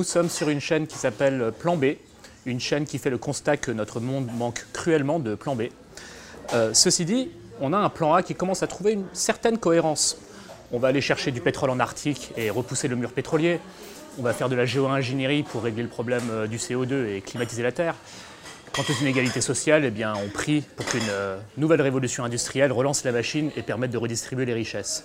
Nous sommes sur une chaîne qui s'appelle Plan B, une chaîne qui fait le constat que notre monde manque cruellement de plan B. Euh, ceci dit, on a un plan A qui commence à trouver une certaine cohérence. On va aller chercher du pétrole en Arctique et repousser le mur pétrolier. On va faire de la géo-ingénierie pour régler le problème euh, du CO2 et climatiser la Terre. Quant aux inégalités sociales, eh bien, on prie pour qu'une euh, nouvelle révolution industrielle relance la machine et permette de redistribuer les richesses.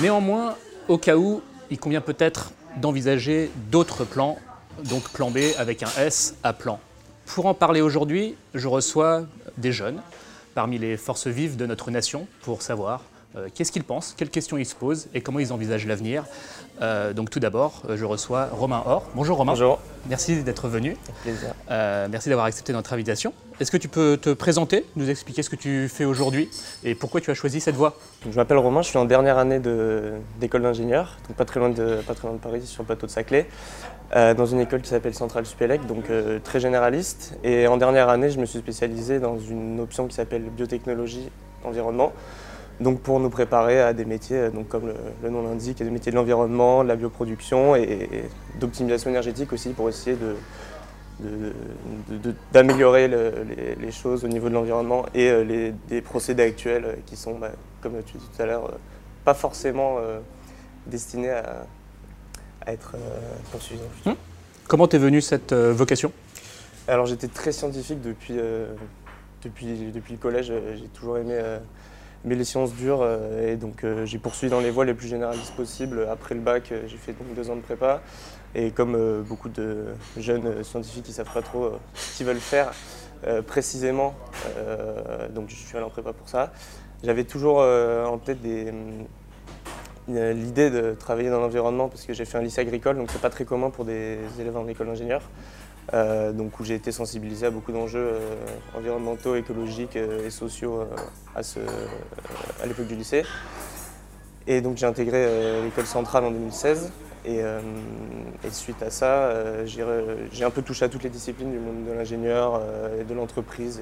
Néanmoins, au cas où, il convient peut-être d'envisager d'autres plans, donc plan B avec un S à plan. Pour en parler aujourd'hui, je reçois des jeunes parmi les forces vives de notre nation pour savoir euh, qu'est-ce qu'ils pensent, quelles questions ils se posent et comment ils envisagent l'avenir. Euh, donc tout d'abord, euh, je reçois Romain Or. Bonjour Romain. Bonjour. Merci d'être venu. Avec plaisir. merci d'avoir accepté notre invitation. Est-ce que tu peux te présenter, nous expliquer ce que tu fais aujourd'hui et pourquoi tu as choisi cette voie? Je m'appelle Romain, je suis en dernière année d'école d'ingénieur, donc pas très, loin de, de Paris, sur le plateau de Saclay, dans une école qui s'appelle Centrale Supélec, donc très généraliste. Et en dernière année, je me suis spécialisé dans une option qui s'appelle biotechnologie environnement. Donc pour nous préparer à des métiers, euh, donc comme le, nom l'indique, des métiers de l'environnement, de la bioproduction et, d'optimisation énergétique aussi pour essayer d'améliorer les, choses au niveau de l'environnement et euh, les, des procédés actuels euh, qui sont, bah, comme tu dis tout à l'heure, pas forcément destinés à, être poursuivis. Hum. Comment t'es venue cette vocation? Alors j'étais très scientifique depuis, depuis, depuis le collège, j'ai toujours aimé mais les sciences dures. Euh, et donc euh, j'ai poursuivi dans les voies les plus généralistes possibles. Après le bac, euh, j'ai fait donc deux ans de prépa. Et comme beaucoup de jeunes scientifiques qui ne savent pas trop ce qu'ils veulent faire précisément, donc je suis allé en prépa pour ça, j'avais toujours en tête l'idée de travailler dans l'environnement parce que j'ai fait un lycée agricole, donc c'est pas très commun pour des élèves en école d'ingénieur. Euh, donc où j'ai été sensibilisé à beaucoup d'enjeux euh, environnementaux, écologiques euh, et sociaux à l'époque du lycée. Et donc j'ai intégré l'école centrale en 2016. Et, suite à ça, j'ai un peu touché à toutes les disciplines du monde de l'ingénieur et de l'entreprise,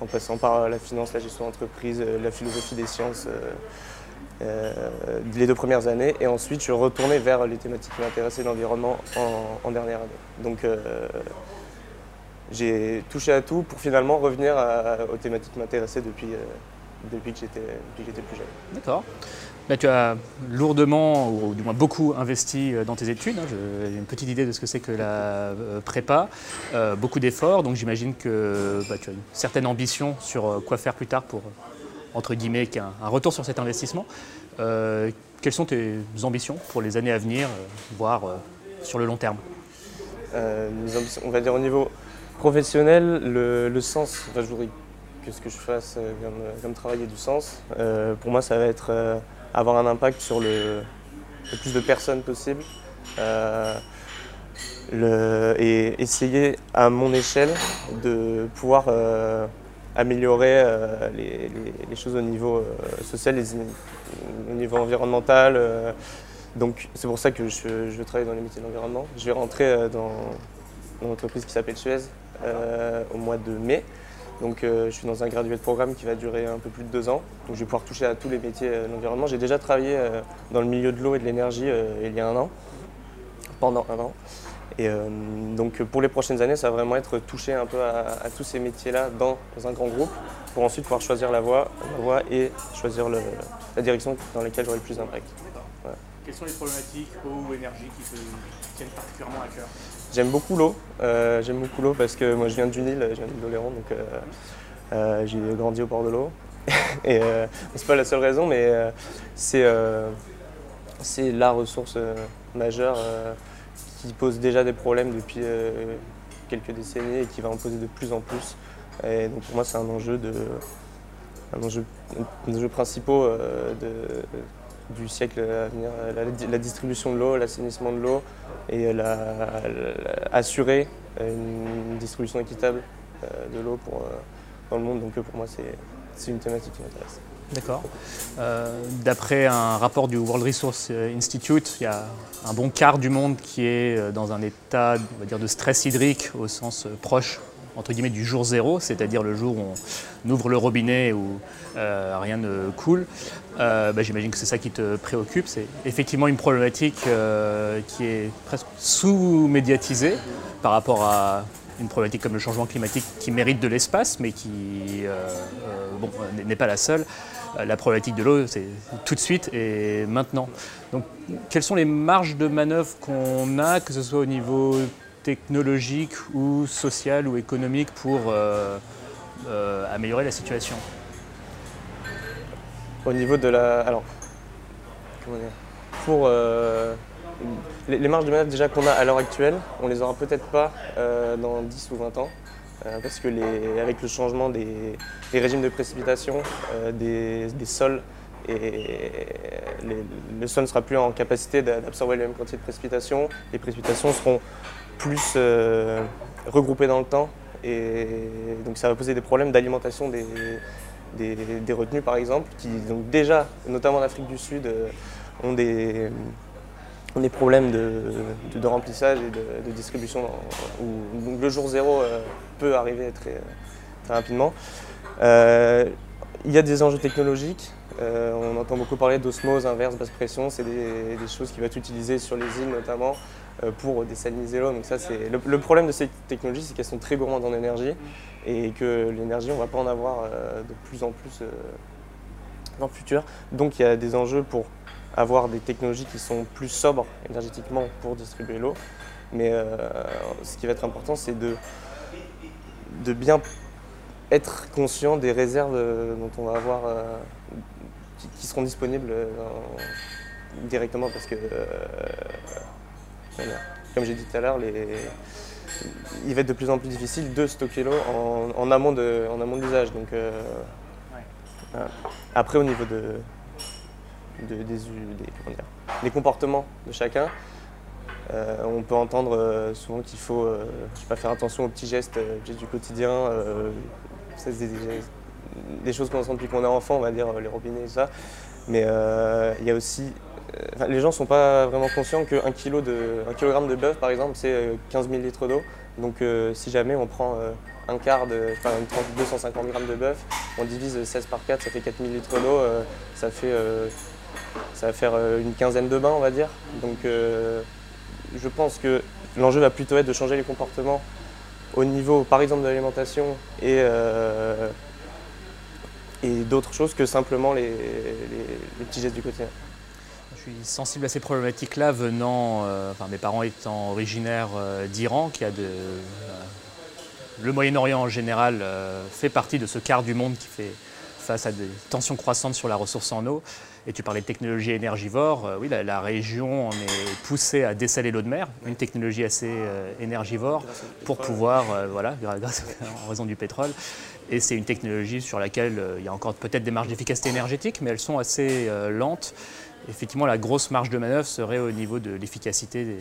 en passant par la finance, la gestion d'entreprise, la philosophie des sciences. Euh, les deux premières années. Et ensuite, je suis retourné vers les thématiques qui m'intéressaient, l'environnement, en, dernière année. Donc, euh, j'ai touché à tout pour finalement revenir aux thématiques qui m'intéressaient depuis, euh, depuis que j'étais plus jeune. D'accord. Là, tu as lourdement, ou du moins beaucoup investi dans tes études. Hein. J'ai une petite idée de ce que c'est que la prépa. beaucoup d'efforts, donc j'imagine que bah, tu as une certaine ambition sur quoi faire plus tard pour entre guillemets, qu'un un retour sur cet investissement. Euh, quelles sont tes ambitions pour les années à venir, euh, voire euh, sur le long terme? On va dire au niveau professionnel, le, sens, enfin, je voudrais que ce que je fasse comme, comme travail ait du sens. pour moi, ça va être avoir un impact sur le, plus de personnes possible. et essayer à mon échelle de pouvoir améliorer euh, les, choses au niveau euh, social, au niveau environnemental. Euh. donc c'est pour ça que je, veux travailler dans les métiers de l'environnement. Je vais rentrer dans, une entreprise qui s'appelle Suez au mois de mai. Donc je suis dans un gradué de programme qui va durer un peu plus de deux ans. Donc je vais pouvoir toucher à tous les métiers de l'environnement. J'ai déjà travaillé dans le milieu de l'eau et de l'énergie il y a un an, pendant un an. Et euh, donc pour les prochaines années, ça va vraiment être toucher un peu à, tous ces métiers-là dans, un grand groupe pour ensuite pouvoir choisir la voie, la voie et choisir la direction dans laquelle j'aurai le plus d'impact. Quelles sont les problématiques eau ou énergie qui te tiennent particulièrement à cœur? J'aime beaucoup l'eau. Euh, j'aime beaucoup l'eau parce que moi je viens du Nil, je viens de d'Oléron, donc euh, j'ai grandi au port de l'eau. et c'est pas la seule raison, mais c'est la ressource majeure qui pose déjà des problèmes depuis euh, quelques décennies et qui va en poser de plus en plus. Et donc pour moi, c'est un enjeu, de, un enjeu, un principaux euh, du siècle à venir, la, distribution de l'eau, l'assainissement de l'eau et assurer une distribution équitable euh, de l'eau dans le monde. Donc pour moi, c'est une thématique qui m'intéresse. D'accord. Euh, d'après un rapport du World Resource Institute, il y a un bon quart du monde qui est euh, dans un état on va dire, de stress hydrique au sens euh, proche entre guillemets du jour zéro, c'est-à-dire le jour où on ouvre le robinet où rien ne coule, bah, j'imagine que c'est ça qui te préoccupe. C'est effectivement une problématique qui est presque sous-médiatisée par rapport à une problématique comme le changement climatique qui mérite de l'espace, mais qui n'est pas la seule. La problématique de l'eau, c'est tout de suite et maintenant. Donc, quelles sont les marges de manœuvre qu'on a, que ce soit au niveau technologique ou social ou économique, pour euh, euh, améliorer la situation Au niveau de la. Alors, comment dire Pour. Euh, les, marges de manœuvre déjà qu'on a à l'heure actuelle, on les aura peut-être pas dans 10 ou 20 ans. Parce que avec le changement des, régimes de précipitation, euh, des, sols, et le sol ne sera plus en capacité d'absorber la même quantité de précipitations. Les précipitations seront plus euh, regroupées dans le temps et donc ça va poser des problèmes d'alimentation des, des, retenues par exemple, qui donc déjà, notamment en Afrique du Sud, ont des, des problèmes de, remplissage et de, distribution où, le jour zéro euh, peut arriver très, rapidement. Euh, il y a des enjeux technologiques. Euh, on entend beaucoup parler d'osmose inverse, basse pression. C'est des, choses qui vont être utilisées sur les îles notamment pour désaliniser l'eau. Donc ça, c'est le, problème de ces technologies, c'est qu'elles sont très gourmandes en énergie et que l'énergie, on va pas en avoir de plus en plus dans le futur. Donc il y a des enjeux pour avoir des technologies qui sont plus sobres énergétiquement pour distribuer l'eau. Mais euh, ce qui va être important, c'est de, bien être conscient des réserves euh, dont on va avoir, euh, qui, seront disponibles directement parce que, comme j'ai dit tout à l'heure, il va être de plus en plus difficile de stocker l'eau en, amont de, en amont d'usage. Donc, Après, au niveau de, des, comportements de chacun. Euh, on peut entendre euh, souvent qu'il faut euh, pas, faire attention aux petits gestes, du quotidien, des, choses qu'on entend depuis qu'on est enfant, on va dire les robinets et ça. Mais il y a aussi. Les gens ne sont pas vraiment conscients qu'un kilo de, kilogramme de bœuf, par exemple, c'est 15 000 litres d'eau. Donc si jamais on prend un quart de, enfin 250 grammes de bœuf, on divise 16 par 4, ça fait 4000 litres d'eau, ça fait va faire euh, une quinzaine de bains, on va dire. Donc euh, je pense que l'enjeu va plutôt être de changer les comportements au niveau, par exemple, de l'alimentation et, euh, et d'autres choses que simplement les, petits gestes du quotidien. Je suis sensible à ces problématiques-là venant, enfin mes parents étant originaires d'Iran, qui a de, le Moyen-Orient en général fait partie de ce quart du monde qui fait face à des tensions croissantes sur la ressource en eau. Et tu parlais de technologie énergivore. Euh, oui, la, région en est poussée à dessaler l'eau de mer, une technologie assez euh, énergivore pour pouvoir, euh, voilà, grâce, en raison du pétrole. Et c'est une technologie sur laquelle il y a encore peut-être des marges d'efficacité énergétique, mais elles sont assez lentes. Effectivement, la grosse marge de manœuvre serait au niveau de l'efficacité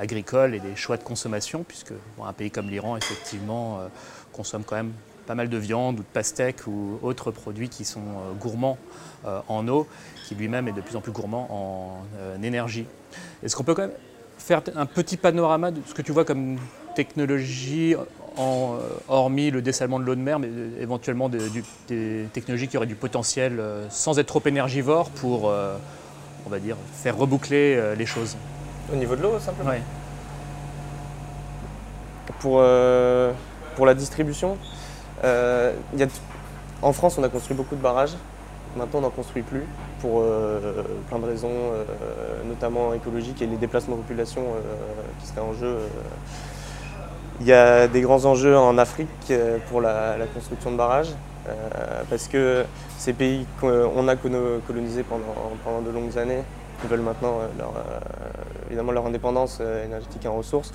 agricole et des choix de consommation, puisque un pays comme l'Iran, effectivement, consomme quand même pas mal de viande ou de pastèques ou autres produits qui sont euh, gourmands euh, en eau, qui lui-même est de plus en plus gourmand en euh, énergie. Est-ce qu'on peut quand même faire un petit panorama de ce que tu vois comme technologie, hormis le dessalement de l'eau de mer, mais éventuellement des technologies qui auraient du potentiel sans être trop énergivores pour, on va dire, faire reboucler les choses Au niveau de l'eau, simplement Oui. Pour, pour la distribution, euh, en France, on a construit beaucoup de barrages. Maintenant, on n'en construit plus pour euh, plein de raisons, euh, notamment écologiques et les déplacements de population qui seraient en jeu. Il y a des grands enjeux en Afrique pour la, construction de barrages, parce que ces pays qu'on a colonisés pendant, de longues années, qui veulent maintenant évidemment leur indépendance énergétique et en ressources,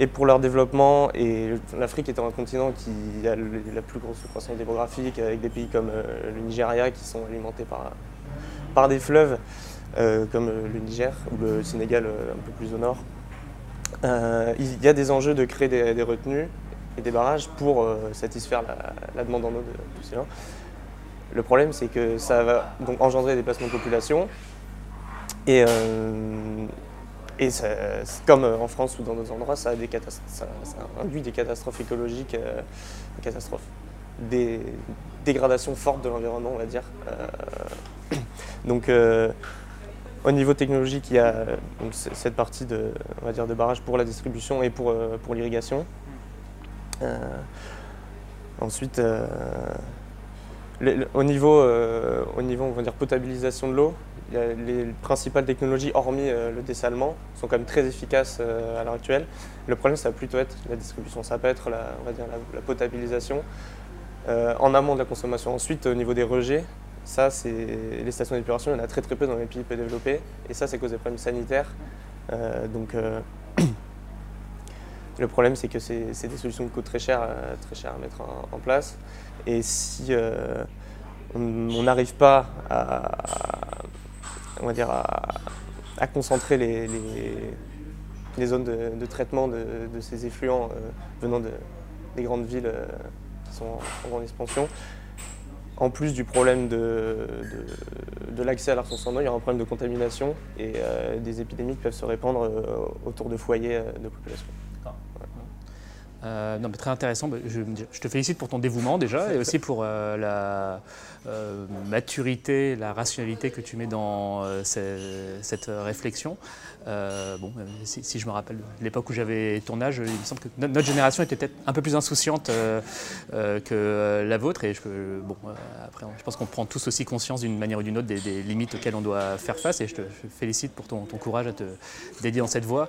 et pour leur développement. Et l'Afrique étant un continent qui a la plus grosse croissance démographique, avec des pays comme euh, le Nigeria qui sont alimentés par, par des fleuves, euh, comme le Niger ou le Sénégal euh, un peu plus au nord. il y a des enjeux de créer des, retenues et des barrages pour satisfaire la, demande en eau de gens. Le problème, c'est que ça va donc engendrer des placements de population et Et comme en France ou dans d'autres endroits, ça, a des ça, induit des catastrophes écologiques, des catastrophes, des dégradations fortes de l'environnement, on va dire. donc, au niveau technologique, il y a cette partie de, on va dire, de barrage pour la distribution et pour, pour l'irrigation. Ensuite, au, niveau, euh, au niveau on va dire, potabilisation de l'eau, les principales technologies, hormis euh, le dessalement, sont quand même très efficaces euh, à l'heure actuelle. Le problème, ça va plutôt être la distribution, ça peut être la, on va dire, la, potabilisation en amont de la consommation. Ensuite, au niveau des rejets, ça, c'est les stations d'épuration, il y en a très très peu dans les pays peu développés, et ça, c'est cause des problèmes sanitaires. donc, le problème, c'est que c'est des solutions qui coûtent très cher, très cher à mettre en place. Et si euh, on n'arrive pas à, on va dire à, concentrer les, zones de, traitement de, ces effluents euh, venant des grandes villes euh, qui sont en, grande expansion, en plus du problème de, l'accès à l'air sans il y aura un problème de contamination et des épidémies qui peuvent se répandre autour de foyers de population. Euh, très intéressant. Je, te félicite pour ton dévouement déjà et aussi pour euh, la euh, maturité, la rationalité que tu mets dans cette réflexion. bon, si, je me rappelle l'époque où j'avais ton âge, il me semble que notre, génération était peut-être un peu plus insouciante que la vôtre. Et je, bon, après, je pense qu'on prend tous aussi conscience d'une manière ou d'une autre des, limites auxquelles on doit faire face. Et je te félicite pour ton, courage à te dédier dans cette voie.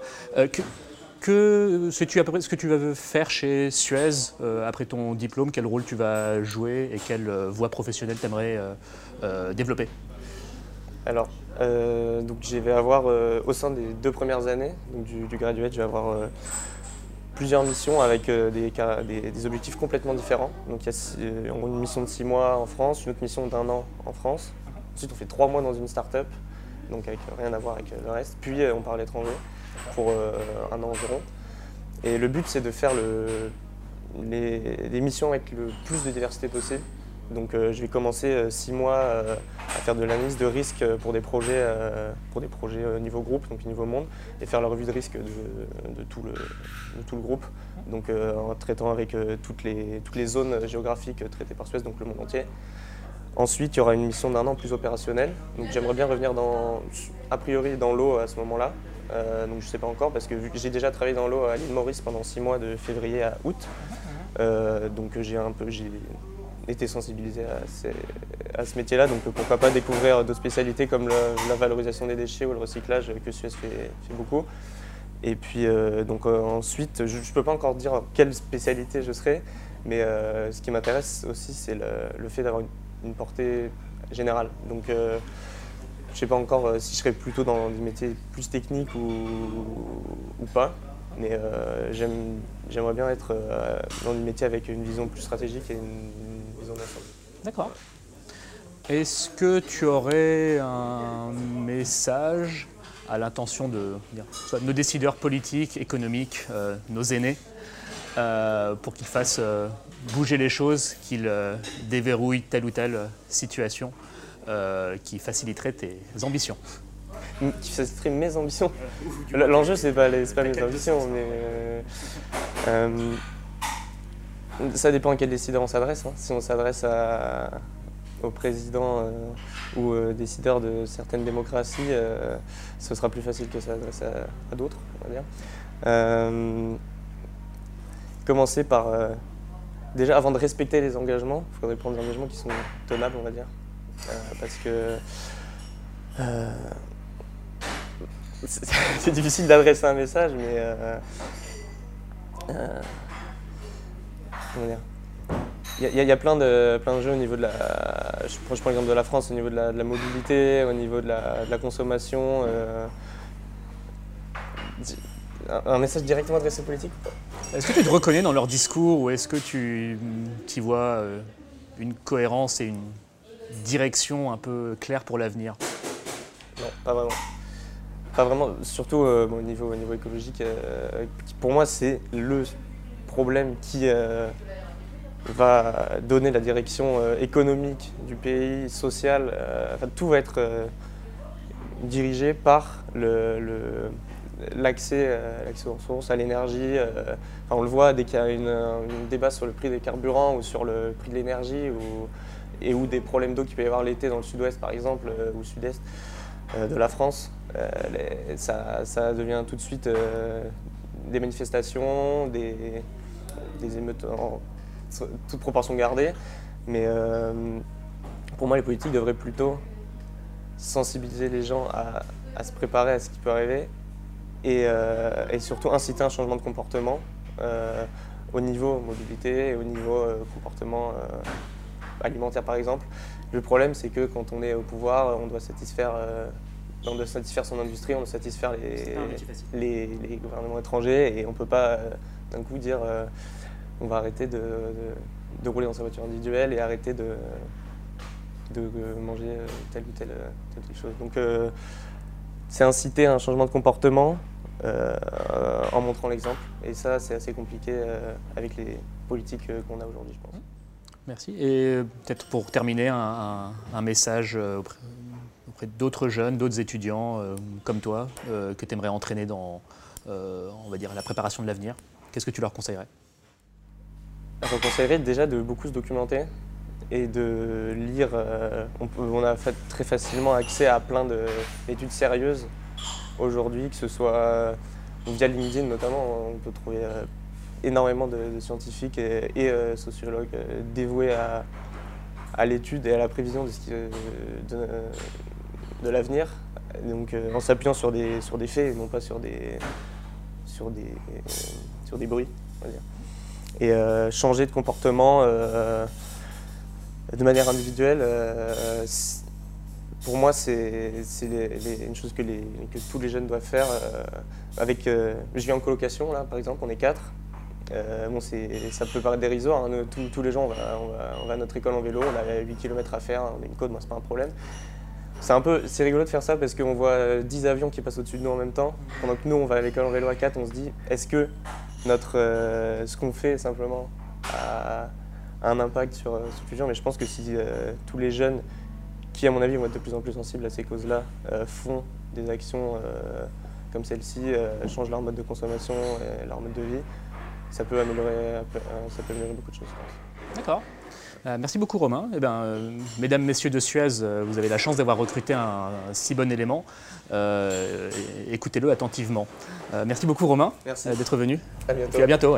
Sais-tu à peu près ce que tu vas faire chez Suez euh, après ton diplôme? Quel rôle tu vas jouer et quelle euh, voie professionnelle tu aimerais euh, développer? Alors, donc je vais avoir au sein des deux premières années du, du, graduate, je vais avoir plusieurs missions avec des, des, objectifs complètement différents. Donc il y a une mission de six mois en France, une autre mission d'un an en France. Ensuite, on fait trois mois dans une start-up, donc avec rien à voir avec le reste. Puis on part à l'étranger pour euh, un an environ. Et le but, c'est de faire les, missions avec le plus de diversité possible. Donc je vais commencer six mois à faire de l'analyse de risque pour des projets, pour des projets niveau groupe, donc niveau monde, et faire la revue de risque de, tout, le, groupe. Donc en traitant avec toutes, les, zones géographiques traitées par Suez, donc le monde entier. Ensuite, il y aura une mission d'un an plus opérationnelle. Donc j'aimerais bien revenir a priori dans l'eau à ce moment-là, euh, donc je ne sais pas encore parce que j'ai déjà travaillé dans l'eau à l'île Maurice pendant six mois de février à août. Euh, donc j'ai un peu été sensibilisé à, ce métier-là. Donc pourquoi pas découvrir d'autres spécialités comme la valorisation des déchets ou le recyclage que Suez fait, beaucoup. Et puis euh, donc ensuite, je ne peux pas encore dire quelle spécialité je serai, mais ce qui m'intéresse aussi c'est le, fait d'avoir une, portée générale. Donc je ne sais pas encore euh, si je serais plutôt dans des métiers plus techniques ou, pas, mais euh, j'aimerais bien être euh, dans des métiers avec une vision plus stratégique et une, vision d'ensemble. D'accord. Est-ce que tu aurais un message à l'intention de nos décideurs politiques, économiques, nos aînés, pour qu'ils fassent bouger les choses, qu'ils déverrouillent telle ou telle situation? Euh, qui faciliterait tes ambitions Qui faciliterait mes ambitions L'enjeu, c'est pas, pas mes ambitions, mais. Euh, euh, ça dépend à quel décideur on s'adresse. Hein. Si on s'adresse au président ou aux décideurs de certaines démocraties, ce sera plus facile que ça s'adresse à, d'autres, on va dire. commencer par. déjà, avant de respecter les engagements, il faudrait prendre des engagements qui sont tenables, on va dire. Euh, parce que euh, c'est difficile d'adresser un message, mais euh, il y, a plein de, plein de jeux au niveau de la. Je prends, l'exemple de la France, au niveau de la, mobilité, au niveau de la, consommation. un, message directement adressé aux politiques Est-ce que tu te reconnais dans leur discours ou est-ce que tu y vois une cohérence et une direction un peu claire pour l'avenir Non, pas vraiment. Pas vraiment, surtout euh, au, niveau, au niveau écologique. Euh, pour moi, c'est le problème qui euh, va donner la direction économique du pays, sociale. tout va être dirigé par l'accès aux ressources, à l'énergie. on le voit dès qu'il y a un débat sur le prix des carburants ou sur le prix de l'énergie et ou des problèmes d'eau qu'il peut y avoir l'été dans le sud-ouest par exemple ou sud-est de la France. Ça, devient tout de suite des manifestations, des, émeutes en toute proportion gardée. Mais pour moi, les politiques devraient plutôt sensibiliser les gens à, se préparer à ce qui peut arriver euh, et, surtout inciter un changement de comportement euh, au niveau mobilité et au niveau euh, comportement alimentaire par exemple. Le problème c'est que quand on est au pouvoir, on doit satisfaire, on doit satisfaire son industrie, on doit satisfaire les, les, gouvernements étrangers et on ne peut pas d'un coup dire on va arrêter de, de, rouler dans sa voiture individuelle et arrêter de, de manger euh, telle ou telle, euh, telle, chose. Donc euh, c'est inciter à un changement de comportement en montrant l'exemple. Et ça, c'est assez compliqué avec les politiques qu'on a aujourd'hui, je pense. Merci. Et peut-être pour terminer, un, message auprès, d'autres jeunes, d'autres étudiants comme toi, que tu aimerais entraîner dans, on va dire, la préparation de l'avenir. Qu'est-ce que tu leur conseillerais? Je leur conseillerais déjà de beaucoup se documenter, et de lire. Euh, on, a fait très facilement accès à plein d'études sérieuses aujourd'hui, que ce soit via LinkedIn notamment, on peut trouver euh, énormément de, scientifiques et, euh, sociologues dévoués à, l'étude et à la prévision de, de l'avenir. Donc en s'appuyant sur des, sur des faits et non pas sur des, bruits. On va dire. Et changer de comportement de manière individuelle, euh, pour moi, c'est une chose que, tous les jeunes doivent faire. Euh, avec, euh, je vis en colocation, là, par exemple, on est quatre. Bon, ça peut paraître dérisoire, hein. tous, les gens, on va, à notre école en vélo, on a 8 km à faire, on a une côte, moi, c'est pas un problème. C'est un peu, c'est rigolo de faire ça parce qu'on voit 10 avions qui passent au-dessus de nous en même temps. Pendant que nous, on va à l'école en vélo à 4, on se dit, est-ce que notre, ce qu'on fait simplement un impact sur, euh, ce futur? Mais je pense que si euh, tous les jeunes qui, à mon avis, vont être de plus en plus sensibles à ces causes-là, euh, font des actions comme celle-ci, changent leur mode de consommation et leur mode de vie, ça peut améliorer, ça peut améliorer beaucoup de choses. D'accord. merci beaucoup Romain. Eh ben, mesdames, messieurs de Suez, vous avez la chance d'avoir recruté un, si bon élément. Écoutez-le attentivement. merci beaucoup Romain d'être venu. À bientôt. à bientôt.